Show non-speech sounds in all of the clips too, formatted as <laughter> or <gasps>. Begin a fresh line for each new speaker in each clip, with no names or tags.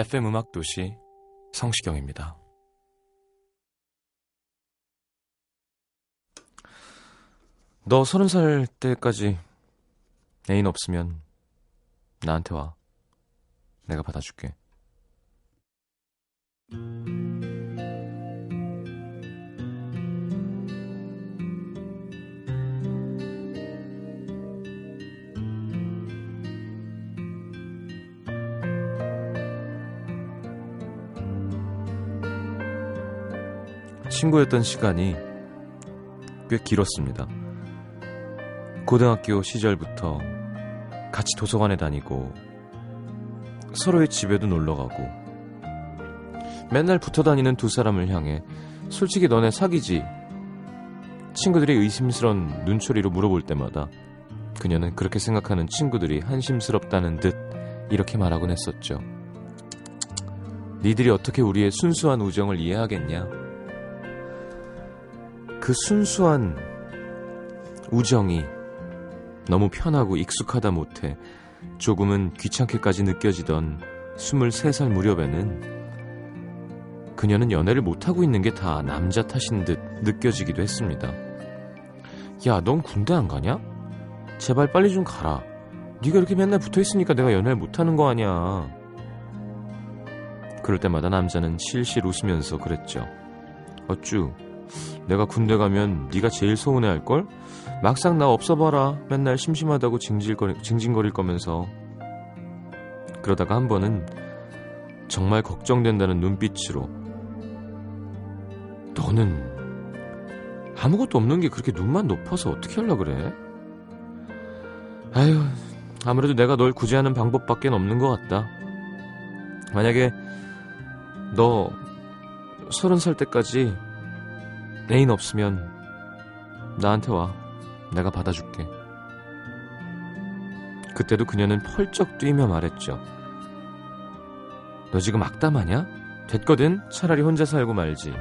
FM 음악 도시 성시경입니다. 너 서른 살 때까지 애인 없으면 나한테 와. 내가 받아줄게. 친구였던 시간이 꽤 길었습니다. 고등학교 시절부터 같이 도서관에 다니고 서로의 집에도 놀러 가고 맨날 붙어 다니는 두 사람을 향해 솔직히 너네 사귀지? 친구들이 의심스런 눈초리로 물어볼 때마다 그녀는 그렇게 생각하는 친구들이 한심스럽다는 듯 이렇게 말하곤 했었죠. 니들이 어떻게 우리의 순수한 우정을 이해하겠냐? 그 순수한 우정이 너무 편하고 익숙하다 못해 조금은 귀찮게까지 느껴지던 23살 무렵에는 그녀는 연애를 못하고 있는 게 다 남자 탓인 듯 느껴지기도 했습니다. 야, 넌 군대 안 가냐? 제발 빨리 좀 가라. 네가 이렇게 맨날 붙어 있으니까 내가 연애를 못하는 거 아니야. 그럴 때마다 남자는 실실 웃으면서 그랬죠. 어쭈, 내가 군대 가면 네가 제일 서운해할 걸? 막상 나 없어봐라. 맨날 심심하다고 징질거리, 징징거릴 거면서. 그러다가 한 번은 정말 걱정된다는 눈빛으로 너는 아무것도 없는 게 그렇게 눈만 높아서 어떻게 하려 그래? 아휴, 아무래도 내가 널 구제하는 방법밖에 없는 것 같다. 만약에 너 서른 살 때까지 애인 없으면 나한테 와. 내가 받아줄게. 그때도 그녀는 펄쩍 뛰며 말했죠. 너 지금 악담하냐? 됐거든? 차라리 혼자 살고 말지.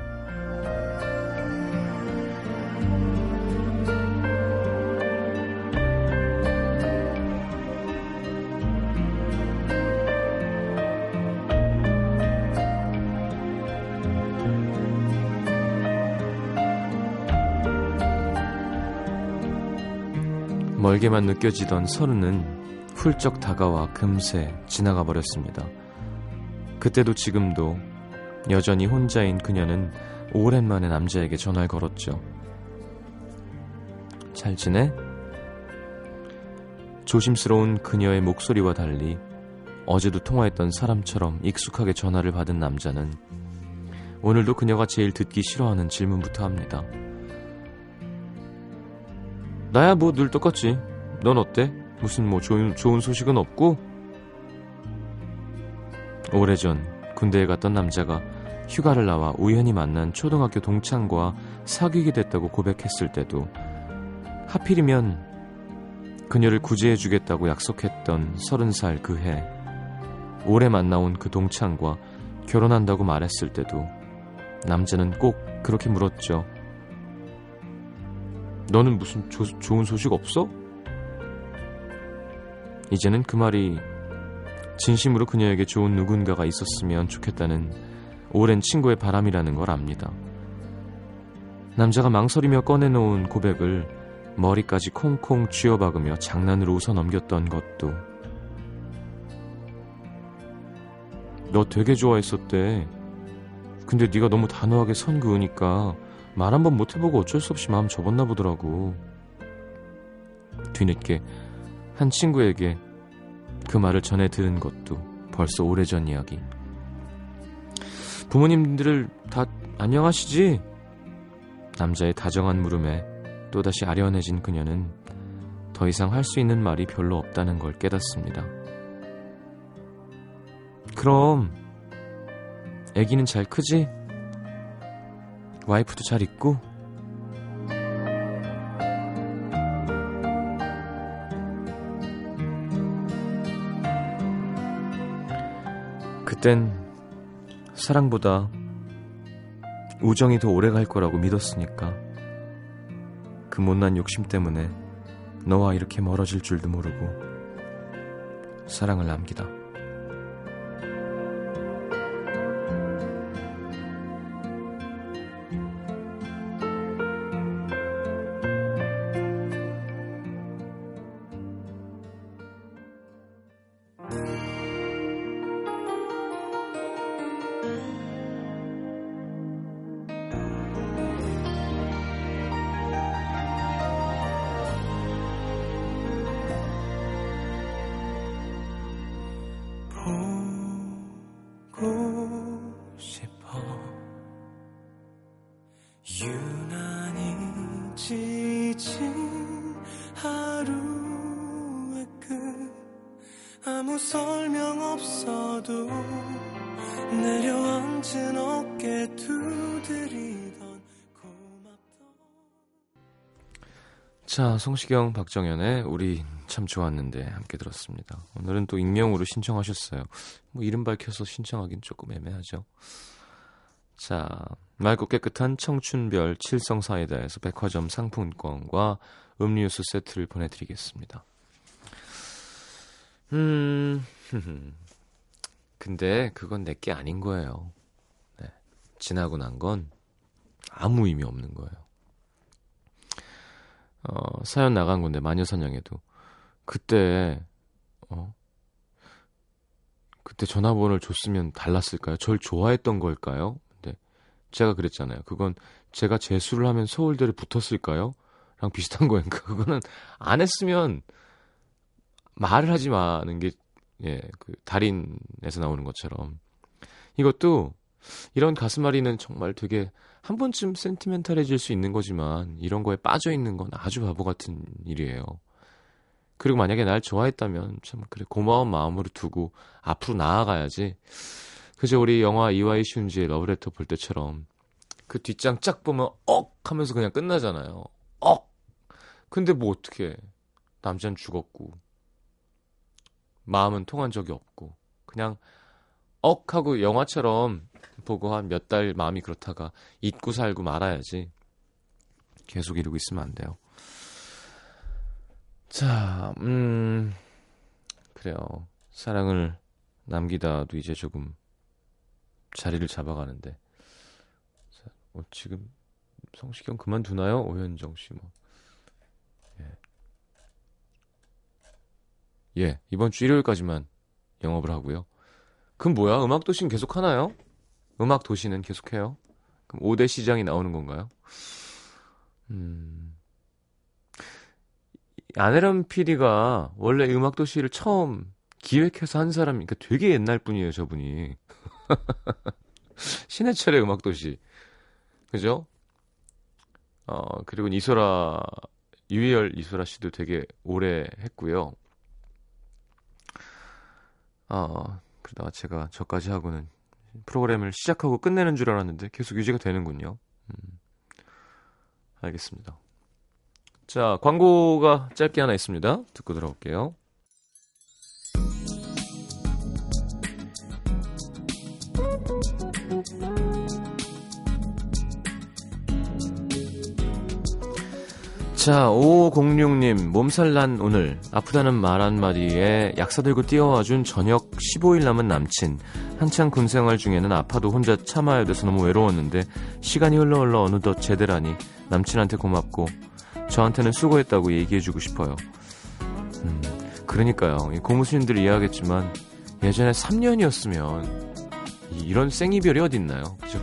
멀게만 느껴지던 서른은 훌쩍 다가와 금세 지나가 버렸습니다. 그때도 지금도 여전히 혼자인 그녀는 오랜만에 남자에게 전화를 걸었죠. 잘 지내? 조심스러운 그녀의 목소리와 달리 어제도 통화했던 사람처럼 익숙하게 전화를 받은 남자는 오늘도 그녀가 제일 듣기 싫어하는 질문부터 합니다. 나야 뭐 늘 똑같지. 넌 어때? 무슨 뭐 좋은, 좋은 소식은 없고? 오래전 군대에 갔던 남자가 휴가를 나와 우연히 만난 초등학교 동창과 사귀게 됐다고 고백했을 때도 하필이면 그녀를 구제해주겠다고 약속했던 서른 살 그 해, 오래 만나온 그 동창과 결혼한다고 말했을 때도 남자는 꼭 그렇게 물었죠. 너는 무슨 조, 좋은 소식 없어? 이제는 그 말이 진심으로 그녀에게 좋은 누군가가 있었으면 좋겠다는 오랜 친구의 바람이라는 걸 압니다. 남자가 망설이며 꺼내놓은 고백을 머리까지 콩콩 쥐어박으며 장난으로 웃어 넘겼던 것도 너 되게 좋아했었대. 근데 네가 너무 단호하게 선 그으니까 말 한 번 못 해보고 어쩔 수 없이 마음 접었나 보더라고. 뒤늦게 한 친구에게 그 말을 전해 들은 것도 벌써 오래전 이야기. 부모님들을 다 안녕하시지? 남자의 다정한 물음에 또다시 아련해진 그녀는 더 이상 할 수 있는 말이 별로 없다는 걸 깨닫습니다. 그럼 애기는 잘 크지? 와이프도 잘 있고? 그땐 사랑보다 우정이 더 오래 갈 거라고 믿었으니까 그 못난 욕심 때문에 너와 이렇게 멀어질 줄도 모르고 사랑을 남기다. 자, 성시경, 박정현의 우리 참 좋았는데 함께 들었습니다. 오늘은 또 익명으로 신청하셨어요. 뭐 이름 밝혀서 신청하긴 조금 애매하죠. 자, 맑고 깨끗한 청춘별 칠성사이다에서 백화점 상품권과 음료수 세트를 보내드리겠습니다. 음, <laughs> 근데 그건 내게 아닌 거예요. 네, 지나고 난 건 아무 의미 없는 거예요. 어, 사연 나간 건데 마녀사냥에도 그때 어 그때 전화번호를 줬으면 달랐을까요? 절 좋아했던 걸까요? 근데 제가 그랬잖아요. 그건 제가 재수를 하면 서울대를 붙었을까요? 랑 비슷한 거니까 <laughs> 그거는 안 했으면 말을 하지 마는 게 예, 그 달인에서 나오는 것처럼 이것도 이런 가슴앓이는 정말 되게 한 번쯤 센티멘탈해질 수 있는 거지만 이런 거에 빠져 있는 건 아주 바보 같은 일이에요. 그리고 만약에 날 좋아했다면 참 그래 고마운 마음으로 두고 앞으로 나아가야지. 그저 우리 영화 이와이 슌지의 러브레터 볼 때처럼 그 뒷장 쫙 보면 억 하면서 그냥 끝나잖아요. 억. 근데 뭐 어떻게 남자는 죽었고 마음은 통한 적이 없고 그냥 억 하고 영화처럼 보고 한 몇 달 마음이 그렇다가 잊고 살고 말아야지. 계속 이러고 있으면 안 돼요. 자, 음, 그래요. 사랑을 남기다도 이제 조금 자리를 잡아가는데. 자, 어, 지금 성시경 그만두나요? 오현정 씨 뭐. 예. 예, 이번 주 일요일까지만 영업을 하고요. 그럼 뭐야? 음악 도시는 계속 하나요? 음악 도시는 계속해요? 그럼 5대 시장이 나오는 건가요? 음. 아내람 PD가 원래 음악 도시를 처음 기획해서 한 사람이 그러니까 되게 옛날 분이에요, 저분이. <laughs> 신해철의 음악 도시. 그죠? 어, 그리고 이소라 유희열 이소라 씨도 되게 오래 했고요. 어, 그러다가 제가 저까지 하고는 프로그램을 시작하고 끝내는 줄 알았는데 계속 유지가 되는군요. 음, 알겠습니다. 자, 광고가 짧게 하나 있습니다. 듣고 들어올게요. 자, 5506님, 몸살 난 오늘. 아프다는 말 한마디에 약사 들고 뛰어와 준 저녁 15일 남은 남친. 한창 군 생활 중에는 아파도 혼자 참아야 돼서 너무 외로웠는데, 시간이 흘러 흘러 어느덧 제대라니, 남친한테 고맙고, 저한테는 수고했다고 얘기해주고 싶어요. 음, 그러니까요. 고무신님들 이해하겠지만, 예전에 3년이었으면, 이런 생이별이 어딨나요? 그죠?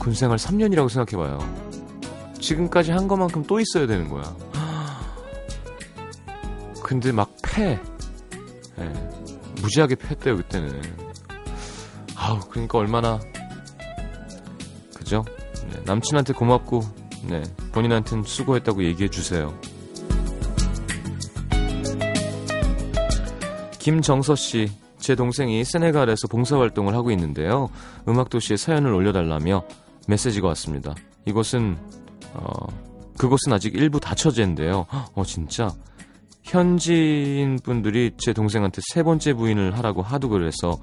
군 생활 3년이라고 생각해봐요. 지금까지 한 것만큼 또 있어야 되는 거야. 근데 막 패. 예, 무지하게 패대요 그때는. 아우 그러니까 얼마나 그죠? 네, 남친한테 고맙고 네, 본인한테는 수고했다고 얘기해 주세요. 김정서 씨, 제 동생이 세네갈에서 봉사활동을 하고 있는데요. 음악도시에 사연을 올려달라며 메시지가 왔습니다. 이곳은, 어, 그곳은 아직 일부 닫혀진데요. 어, 진짜. 현지인 분들이 제 동생한테 세 번째 부인을 하라고 하도 그래서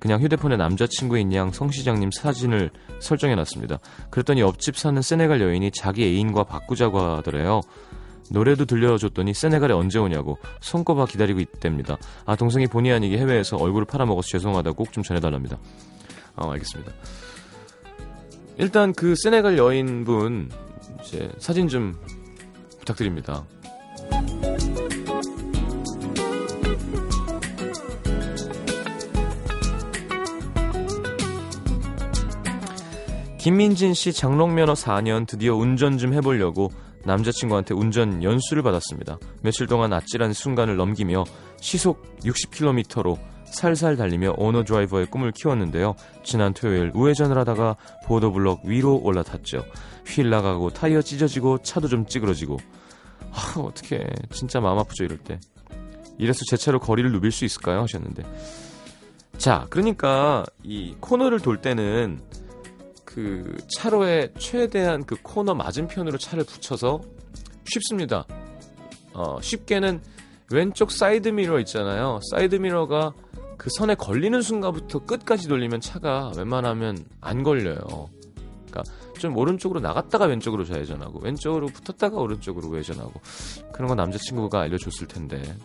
그냥 휴대폰에 남자친구인 양 성 시장님 사진을 설정해 놨습니다. 그랬더니 옆집 사는 세네갈 여인이 자기 애인과 바꾸자고 하더래요. 노래도 들려줬더니 세네갈에 언제 오냐고 손꼽아 기다리고 있답니다. 아 동생이 본의 아니게 해외에서 얼굴을 팔아먹어서 죄송하다고 꼭 좀 전해달랍니다. 아 알겠습니다. 일단 그 세네갈 여인분 이제 사진 좀 부탁드립니다. 김민진 씨 장롱면허 4년 드디어 운전 좀 해보려고 남자친구한테 운전 연수를 받았습니다. 며칠 동안 아찔한 순간을 넘기며 시속 60km로 살살 달리며 오너 드라이버의 꿈을 키웠는데요. 지난 토요일 우회전을 하다가 보도블럭 위로 올라탔죠. 휠 나가고 타이어 찢어지고 차도 좀 찌그러지고 아, 어떻게 진짜 마음 아프죠 이럴 때. 이래서 제 차로 거리를 누빌 수 있을까요? 하셨는데. 자, 그러니까 이 코너를 돌 때는 그 차로에 최대한 그 코너 맞은편으로 차를 붙여서 쉽습니다. 어, 쉽게는 왼쪽 사이드 미러 있잖아요. 사이드 미러가 그 선에 걸리는 순간부터 끝까지 돌리면 차가 웬만하면 안 걸려요. 그러니까 좀 오른쪽으로 나갔다가 왼쪽으로 좌회전하고 왼쪽으로 붙었다가 오른쪽으로 우회전하고 그런 거 남자친구가 알려줬을 텐데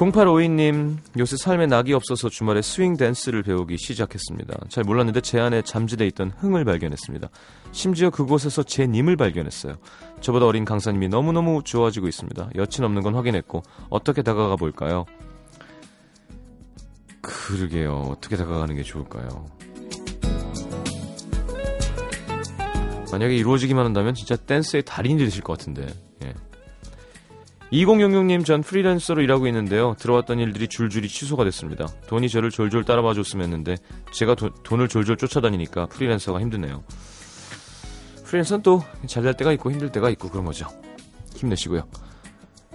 0852님, 요새 삶에 낙이 없어서 주말에 스윙 댄스를 배우기 시작했습니다. 잘 몰랐는데 제 안에 잠재돼 있던 흥을 발견했습니다. 심지어 그곳에서 제 님을 발견했어요. 저보다 어린 강사님이 너무너무 좋아지고 있습니다. 여친 없는 건 확인했고, 어떻게 다가가 볼까요? 그러게요. 어떻게 다가가는 게 좋을까요? 만약에 이루어지기만 한다면 진짜 댄스의 달인이 되실 것 같은데. 2066님 전 프리랜서로 일하고 있는데요. 들어왔던 일들이 줄줄이 취소가 됐습니다. 돈이 저를 졸졸 따라봐 줬으면 했는데 제가 도, 돈을 졸졸 쫓아다니니까 프리랜서가 힘드네요. 프리랜서는 또 잘 될 때가 있고 힘들 때가 있고 그런 거죠. 힘내시고요.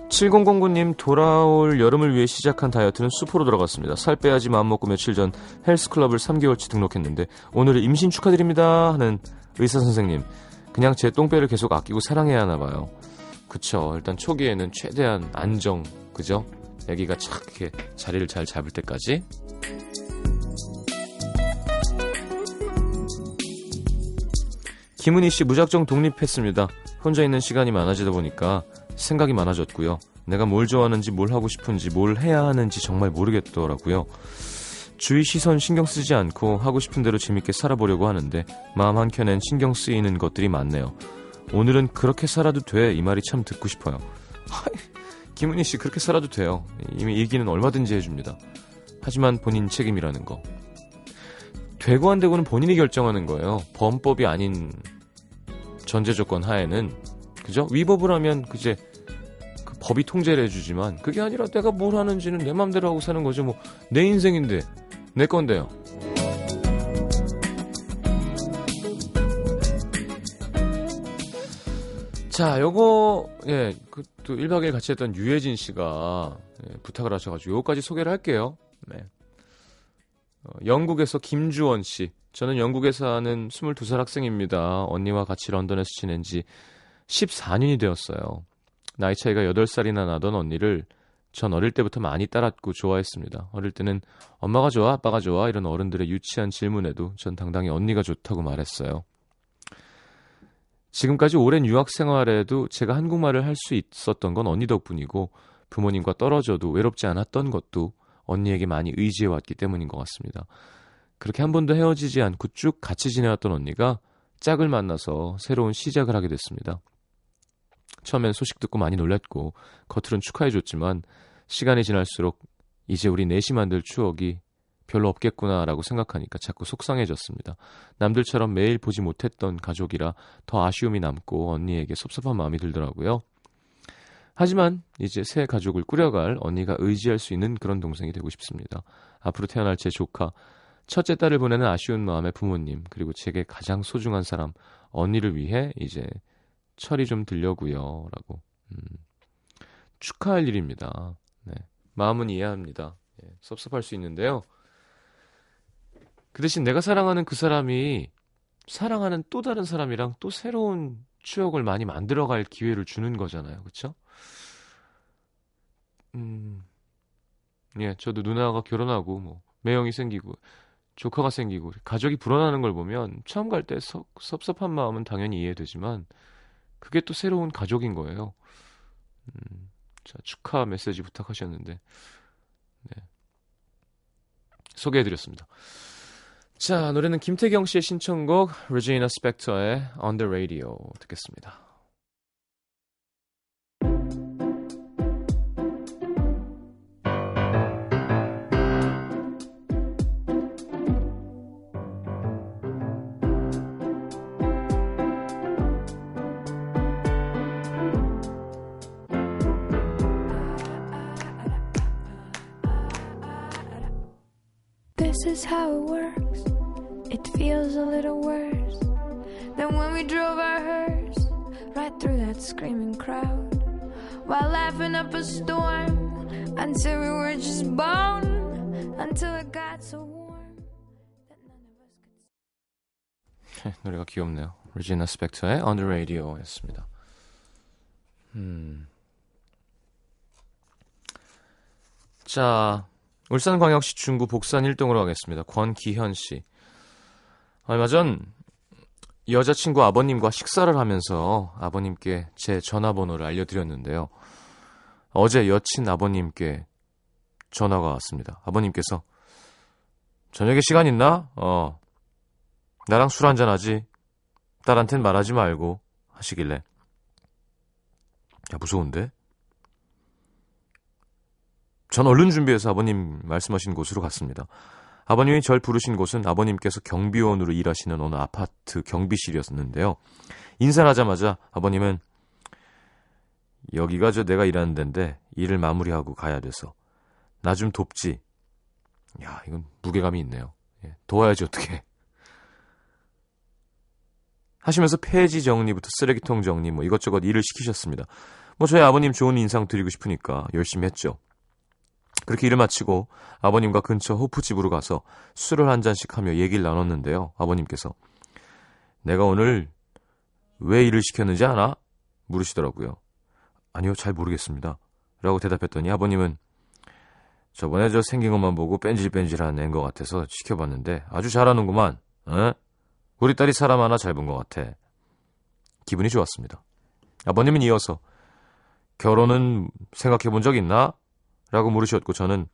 7009님 돌아올 여름을 위해 시작한 다이어트는 수포로 들어갔습니다. 살 빼야지 마음먹고 며칠 전 헬스클럽을 3개월치 등록했는데 오늘은 임신 축하드립니다 하는 의사 선생님 그냥 제 똥배를 계속 아끼고 사랑해야 하나 봐요. 그쵸. 일단 초기에는 최대한 안정, 그죠? 애기가 착 이렇게 자리를 잘 잡을 때까지. 김은희 씨 무작정 독립했습니다. 혼자 있는 시간이 많아지다 보니까 생각이 많아졌고요. 내가 뭘 좋아하는지 뭘 하고 싶은지 뭘 해야 하는지 정말 모르겠더라고요. 주위 시선 신경 쓰지 않고 하고 싶은 대로 재밌게 살아보려고 하는데 마음 한켠엔 신경 쓰이는 것들이 많네요. 오늘은 그렇게 살아도 돼. 이 말이 참 듣고 싶어요. 김은희 씨 그렇게 살아도 돼요. 이미 얘기는 얼마든지 해줍니다. 하지만 본인 책임이라는 거. 되고 안 되고는 본인이 결정하는 거예요. 범법이 아닌 전제 조건 하에는 그죠? 위법을 하면 그제 그 법이 통제를 해주지만 그게 아니라 내가 뭘 하는지는 내 맘대로 하고 사는 거죠. 뭐 내 인생인데 내 건데요. 자, 요거, 예, 그, 또 1박 2일 같이 했던 유해진 씨가 예, 부탁을 하셔가지고 요거까지 소개를 할게요. 네. 어, 영국에서 김주원 씨. 저는 영국에 사는 22살 학생입니다. 언니와 같이 런던에서 지낸 지 14년이 되었어요. 나이 차이가 8살이나 나던 언니를 전 어릴 때부터 많이 따랐고 좋아했습니다. 어릴 때는 엄마가 좋아, 아빠가 좋아 이런 어른들의 유치한 질문에도 전 당당히 언니가 좋다고 말했어요. 지금까지 오랜 유학 생활에도 제가 한국말을 할 수 있었던 건 언니 덕분이고 부모님과 떨어져도 외롭지 않았던 것도 언니에게 많이 의지해 왔기 때문인 것 같습니다. 그렇게 한 번도 헤어지지 않고 쭉 같이 지내왔던 언니가 짝을 만나서 새로운 시작을 하게 됐습니다. 처음엔 소식 듣고 많이 놀랐고 겉으론 축하해줬지만 시간이 지날수록 이제 우리 넷이 만들 추억이 별로 없겠구나라고 생각하니까 자꾸 속상해졌습니다. 남들처럼 매일 보지 못했던 가족이라 더 아쉬움이 남고 언니에게 섭섭한 마음이 들더라고요. 하지만 이제 새 가족을 꾸려갈 언니가 의지할 수 있는 그런 동생이 되고 싶습니다. 앞으로 태어날 제 조카, 첫째 딸을 보내는 아쉬운 마음의 부모님, 그리고 제게 가장 소중한 사람, 언니를 위해 이제 철이 좀 들려고요. 라고. 음, 축하할 일입니다. 네. 마음은 이해합니다. 예, 섭섭할 수 있는데요. 그 대신 내가 사랑하는 그 사람이 사랑하는 또 다른 사람이랑 또 새로운 추억을 많이 만들어갈 기회를 주는 거잖아요. 그쵸? 음, 예, 저도 누나가 결혼하고, 뭐, 매형이 생기고, 조카가 생기고, 가족이 불어나는 걸 보면, 처음 갈 때 섭섭한 마음은 당연히 이해되지만, 그게 또 새로운 가족인 거예요. 음, 자, 축하 메시지 부탁하셨는데, 네. 소개해드렸습니다. 자, 노래는 김태경 씨의 신청곡, 레지나 스펙터의 On the Radio 듣겠습니다. This is how it works. It feels a little worse than when we drove our hearse right through that screaming crowd while laughing up a storm until we were just bone until it got so warm that none of us could. 노래가 귀엽네요. 리지나 스펙터의 On the Radio였습니다. 음. 자, 울산광역시 중구 복산 1동으로 가겠습니다. 권기현 씨. 얼마 전 여자친구 아버님과 식사를 하면서 아버님께 제 전화번호를 알려드렸는데요. 어제 여친 아버님께 전화가 왔습니다. 아버님께서 저녁에 시간 있나? 어. 나랑 술 한잔 하지. 딸한텐 말하지 말고 하시길래 야 무서운데? 전 얼른 준비해서 아버님 말씀하신 곳으로 갔습니다. 아버님이 절 부르신 곳은 아버님께서 경비원으로 일하시는 어느 아파트 경비실이었는데요. 인사를 하자마자 아버님은 여기가 저 내가 일하는 데인데 일을 마무리하고 가야 돼서 나 좀 돕지. 야 이건 무게감이 있네요. 예, 도와야지 어떻게. 하시면서 폐지 정리부터 쓰레기통 정리 뭐 이것저것 일을 시키셨습니다. 뭐 저희 아버님 좋은 인상 드리고 싶으니까 열심히 했죠. 그렇게 일을 마치고 아버님과 근처 호프집으로 가서 술을 한 잔씩 하며 얘기를 나눴는데요. 아버님께서 내가 오늘 왜 일을 시켰는지 아나? 물으시더라고요. 아니요, 잘 모르겠습니다. 라고 대답했더니 아버님은 저번에 저 생긴 것만 보고 뺀질뺀질한 애인 것 같아서 시켜봤는데 아주 잘하는구만. 에? 우리 딸이 사람 하나 잘 본 것 같아. 기분이 좋았습니다. 아버님은 이어서 결혼은 생각해 본 적 있나? 라고 물으셨고 저는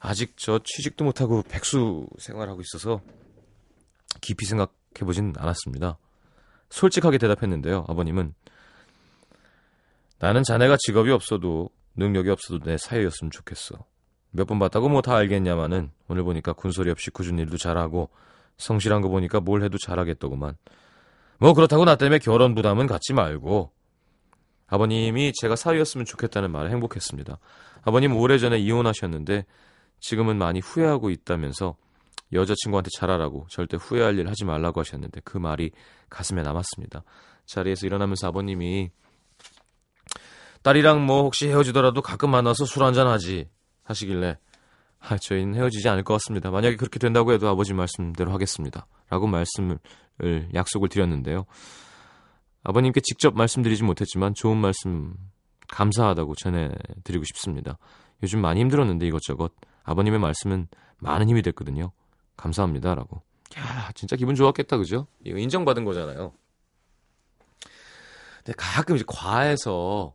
아직 저 취직도 못하고 백수 생활하고 있어서 깊이 생각해보진 않았습니다. 솔직하게 대답했는데요. 아버님은 나는 자네가 직업이 없어도 능력이 없어도 내 사이였으면 좋겠어. 몇 번 봤다고 뭐 다 알겠냐마는 오늘 보니까 군소리 없이 꾸준 일도 잘하고 성실한 거 보니까 뭘 해도 잘하겠더구만. 뭐 그렇다고 나 때문에 결혼 부담은 갖지 말고 아버님이 제가 사위였으면 좋겠다는 말에 행복했습니다. 아버님 오래전에 이혼하셨는데 지금은 많이 후회하고 있다면서 여자친구한테 잘하라고 절대 후회할 일 하지 말라고 하셨는데 그 말이 가슴에 남았습니다. 자리에서 일어나면서 아버님이 딸이랑 뭐 혹시 헤어지더라도 가끔 만나서 술 한잔 하지 하시길래 아, 저희는 헤어지지 않을 것 같습니다. 만약에 그렇게 된다고 해도 아버지 말씀대로 하겠습니다. 라고 말씀을 약속을 드렸는데요. 아버님께 직접 말씀드리지 못했지만 좋은 말씀 감사하다고 전해드리고 싶습니다. 요즘 많이 힘들었는데 이것저것 아버님의 말씀은 많은 힘이 됐거든요. 감사합니다라고. 야 진짜 기분 좋았겠다 그죠? 이거 인정받은 거잖아요. 근데 가끔 이제 과해서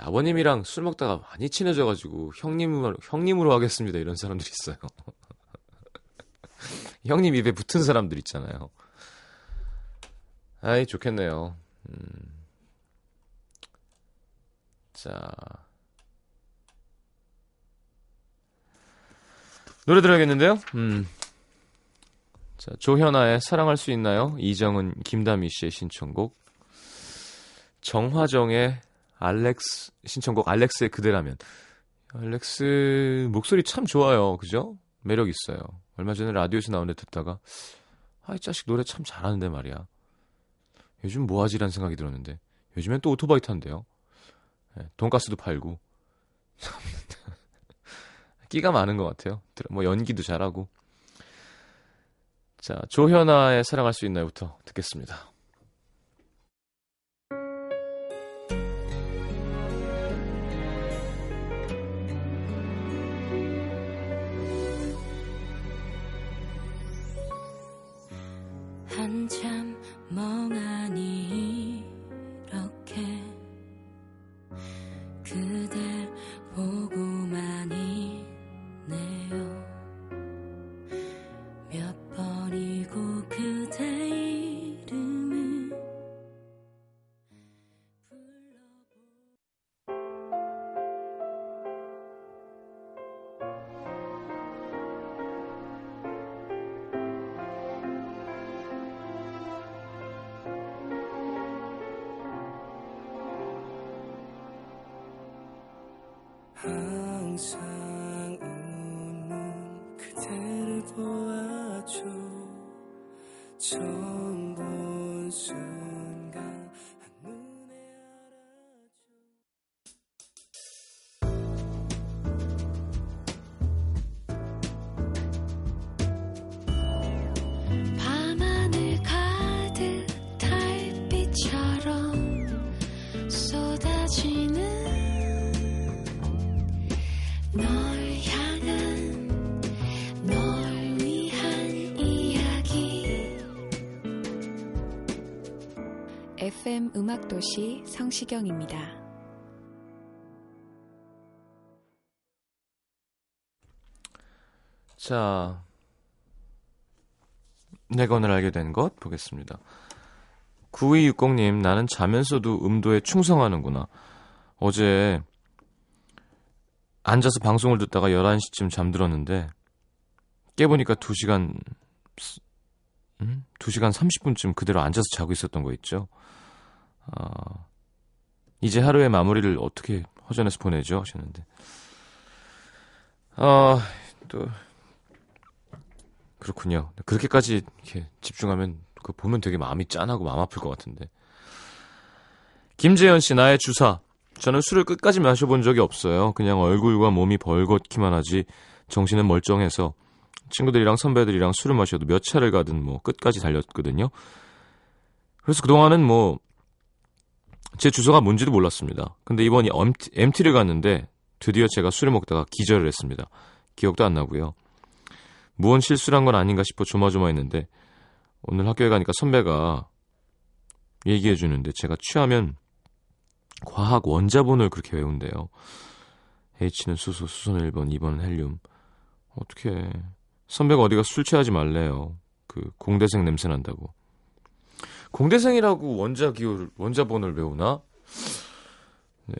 아버님이랑 술 먹다가 많이 친해져가지고 형님으로 형님으로 하겠습니다 이런 사람들이 있어요. <laughs> 형님 입에 붙은 사람들 있잖아요. 아이 좋겠네요. 음. 자. 노래 들어야겠는데요? 음. 자, 조현아의 사랑할 수 있나요? 이정은, 김다미 씨의 신청곡. 정화정의 알렉스, 신청곡 알렉스의 그대라면. 알렉스 목소리 참 좋아요. 그죠? 매력 있어요. 얼마 전에 라디오에서 나온 데 듣다가, 아, 이 자식 노래 참 잘하는데 말이야. 요즘 뭐 하지라는 생각이 들었는데, 요즘엔 또 오토바이 탄대요. 네, 돈가스도 팔고. <laughs> 끼가 많은 것 같아요. 뭐 연기도 잘하고. 자, 조현아의 사랑할 수 있나요부터 듣겠습니다.
항상 웃는 그대를 보아줘. 처음 본순
음악도시 성시경입니다.
자, 내가 오늘 알게 된 것 보겠습니다. 9260님, 나는 자면서도 음도에 충성하는구나. 어제 앉아서 방송을 듣다가 11시쯤 잠들었는데 깨보니까 2시간 음? 2시간 30분쯤 그대로 앉아서 자고 있었던 거 있죠. 아, 이제 하루의 마무리를 어떻게 허전해서 보내죠 하셨는데 아, 또 그렇군요. 그렇게까지 이렇게 집중하면 그 보면 되게 마음이 짠하고 마음 아플 것 같은데. 김재현 씨 나의 주사. 저는 술을 끝까지 마셔본 적이 없어요. 그냥 얼굴과 몸이 벌겋기만 하지 정신은 멀쩡해서 친구들이랑 선배들이랑 술을 마셔도 몇 차를 가든 뭐 끝까지 달렸거든요. 그래서 그동안은 뭐 제 주소가 뭔지도 몰랐습니다. 근데 이번이 MT, MT를 갔는데 드디어 제가 술을 먹다가 기절을 했습니다. 기억도 안 나고요. 무언 실수란 건 아닌가 싶어 조마조마했는데 오늘 학교에 가니까 선배가 얘기해 주는데 제가 취하면 과학 원자본을 그렇게 외운대요. H는 수소, 수소는 1번, 2번은 헬륨. 어떻게 선배가 어디가 술 취하지 말래요. 그 공대생 냄새 난다고. 공대생이라고 원자 기호를 원자본을 외우나? 네.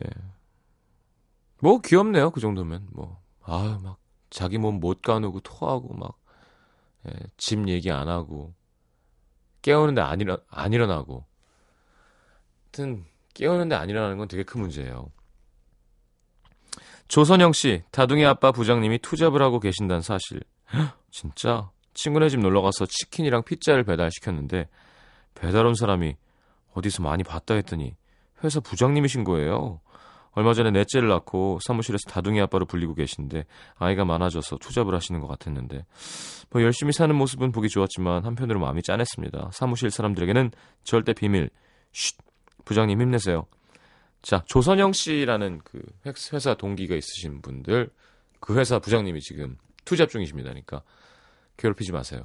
뭐 귀엽네요. 그 정도면 뭐. 아유 막 자기 몸 못 가누고 토하고 막 예, 집 얘기 안 하고 깨우는데 안, 일어, 안 일어나고 하여튼 깨우는데 안 일어나는 건 되게 큰 문제예요. 조선영 씨, 다둥이 아빠 부장님이 투잡을 하고 계신다는 사실. <gasps> 진짜? 친구네 집 놀러 가서 치킨이랑 피자를 배달시켰는데 배달 온 사람이 어디서 많이 봤다 했더니 회사 부장님이신 거예요. 얼마 전에 넷째를 낳고 사무실에서 다둥이 아빠로 불리고 계신데 아이가 많아져서 투잡을 하시는 것 같았는데 뭐 열심히 사는 모습은 보기 좋았지만 한편으로 마음이 짠했습니다. 사무실 사람들에게는 절대 비밀. 쉿. 부장님 힘내세요. 자, 조선영 씨라는 그 회사 동기가 있으신 분들 그 회사 부장님이 지금 투잡 중이십니다니까 괴롭히지 마세요.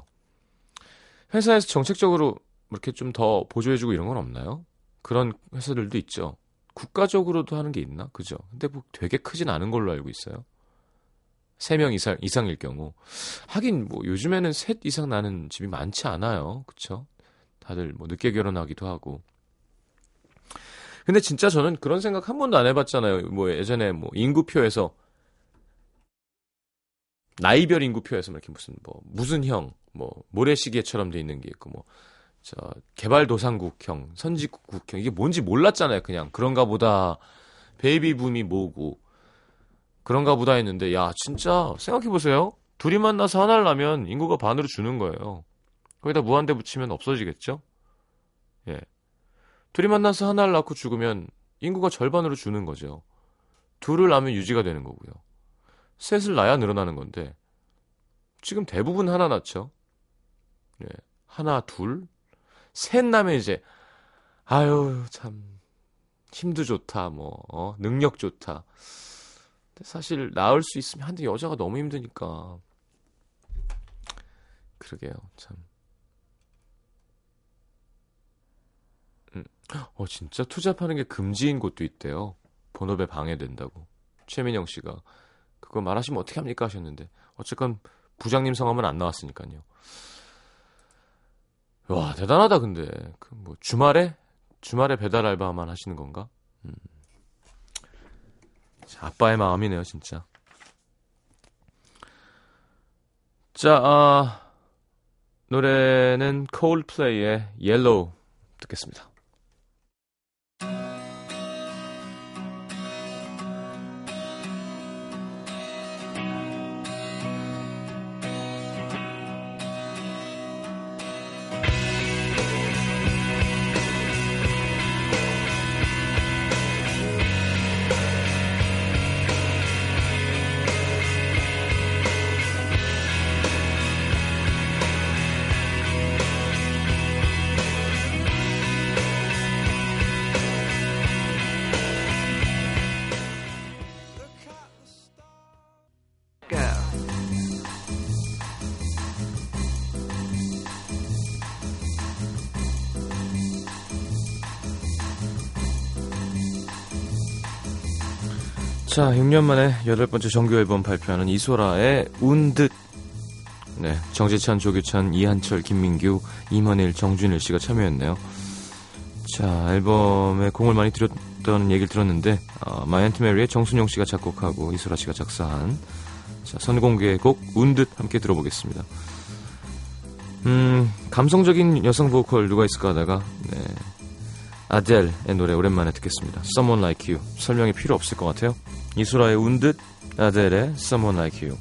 회사에서 정책적으로 이렇게 좀 더 보조해주고 이런 건 없나요? 그런 회사들도 있죠. 국가적으로도 하는 게 있나? 그죠? 근데 뭐 되게 크진 않은 걸로 알고 있어요. 3명 이상, 이상일 경우. 하긴 뭐 요즘에는 셋 이상 나는 집이 많지 않아요. 그쵸? 다들 뭐 늦게 결혼하기도 하고. 근데 진짜 저는 그런 생각 한 번도 안 해봤잖아요. 뭐 예전에 뭐 인구표에서 나이별 인구표에서 이렇게 무슨 뭐 무슨 형, 뭐 모래시계처럼 돼 있는 게 있고 뭐 저 개발도상국형, 선진국형 이게 뭔지 몰랐잖아요. 그냥 그런가 보다 베이비 붐이 뭐고 그런가 보다 했는데 야 진짜 생각해 보세요. 둘이 만나서 하나를 낳으면 인구가 반으로 주는 거예요. 거기다 무한대 붙이면 없어지겠죠? 예. 둘이 만나서 하나를 낳고 죽으면 인구가 절반으로 주는 거죠. 둘을 낳으면 유지가 되는 거고요. 셋을 낳아야 늘어나는 건데 지금 대부분 하나 낳죠. 예. 하나, 둘, 셋 낳으면 이제 아유 참 힘도 좋다, 뭐 어, 능력 좋다. 근데 사실 낳을 수 있으면 한데 여자가 너무 힘드니까 그러게요, 참. 음. 어 진짜 투잡하는 게 금지인 곳도 있대요. 본업에 방해된다고. 최민영 씨가 그거 말하시면 어떻게 합니까 하셨는데 어쨌건 부장님 성함은 안 나왔으니까요. 와 대단하다 근데 그 뭐 주말에 주말에 배달 알바만 하시는 건가? 음. 자, 아빠의 마음이네요 진짜. 자 아, 노래는 콜플레이의 옐로우 듣겠습니다. 자, 6년 만에 여덟 번째 정규 앨범 발표하는 이소라의 운 듯. 네, 정재찬, 조규찬, 이한철, 김민규, 임헌일, 정준일 씨가 참여했네요. 자, 앨범에 공을 많이 들였다는 얘기를 들었는데, 어, 마이 앤트 메리의 정순용 씨가 작곡하고 이소라 씨가 작사한 자, 선공개의 곡 운 듯 함께 들어보겠습니다. 음, 감성적인 여성 보컬 누가 있을까 하다가, 네. 아델의 노래 오랜만에 듣겠습니다. Someone Like You. 설명이 필요 없을 것 같아요. 이소라의 운듯, 아델의 Someone Like You.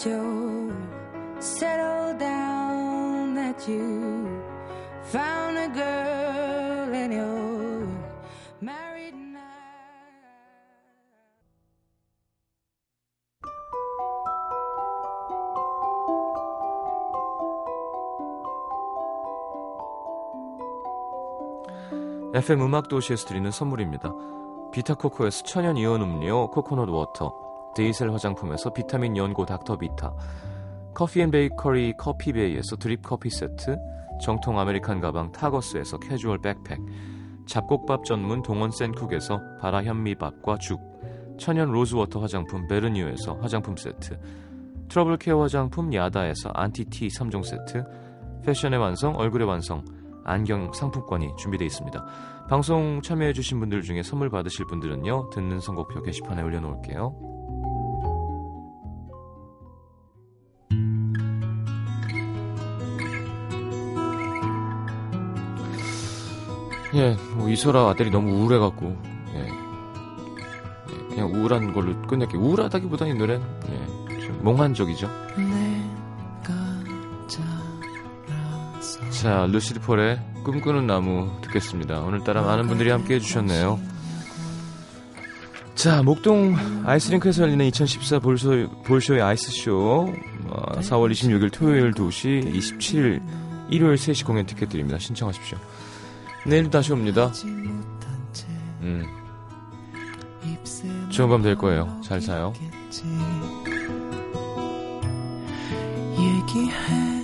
That you're settled down, that you found a girl and you're married now.
FM 음악 도시에서 드리는 선물입니다. 비타코코에서 천연 이온 음료 코코넛 워터, 데이셀 화장품에서 비타민 연고 닥터 비타, 커피 and 베이커리 커피베이에서 드립 커피 세트, 정통 아메리칸 가방 타거스에서 캐주얼 백팩, 잡곡밥 전문 동원 센쿡에서 발아 현미밥과 죽, 천연 로즈워터 화장품 베르니오에서 화장품 세트, 트러블 케어 화장품 야다에서 안티티 3종 세트, 패션의 완성, 얼굴의 완성, 안경 상품권이 준비되어 있습니다. 방송 참여해주신 분들 중에 선물 받으실 분들은요, 듣는 선곡표 게시판에 올려놓을게요. 예, 뭐 이소라 아들이 너무 우울해갖고, 예. 예, 그냥 우울한 걸로 끝낼게요. 우울하다기보다는 이 노래는, 예, 좀 몽환적이죠.
자
자, 루시드 폴의 꿈꾸는 나무 듣겠습니다. 오늘따라 많은 분들이 함께 해주셨네요. 자, 목동 아이스링크에서 열리는 2014 볼쇼, 볼쇼의 아이스쇼. 어, 4월 26일 토요일 2시, 27일 일요일 3시 공연 티켓 드립니다. 신청하십시오. 내일도 다시 옵니다. 음. 좋은 밤 될 거예요. 잘 자요.
얘기해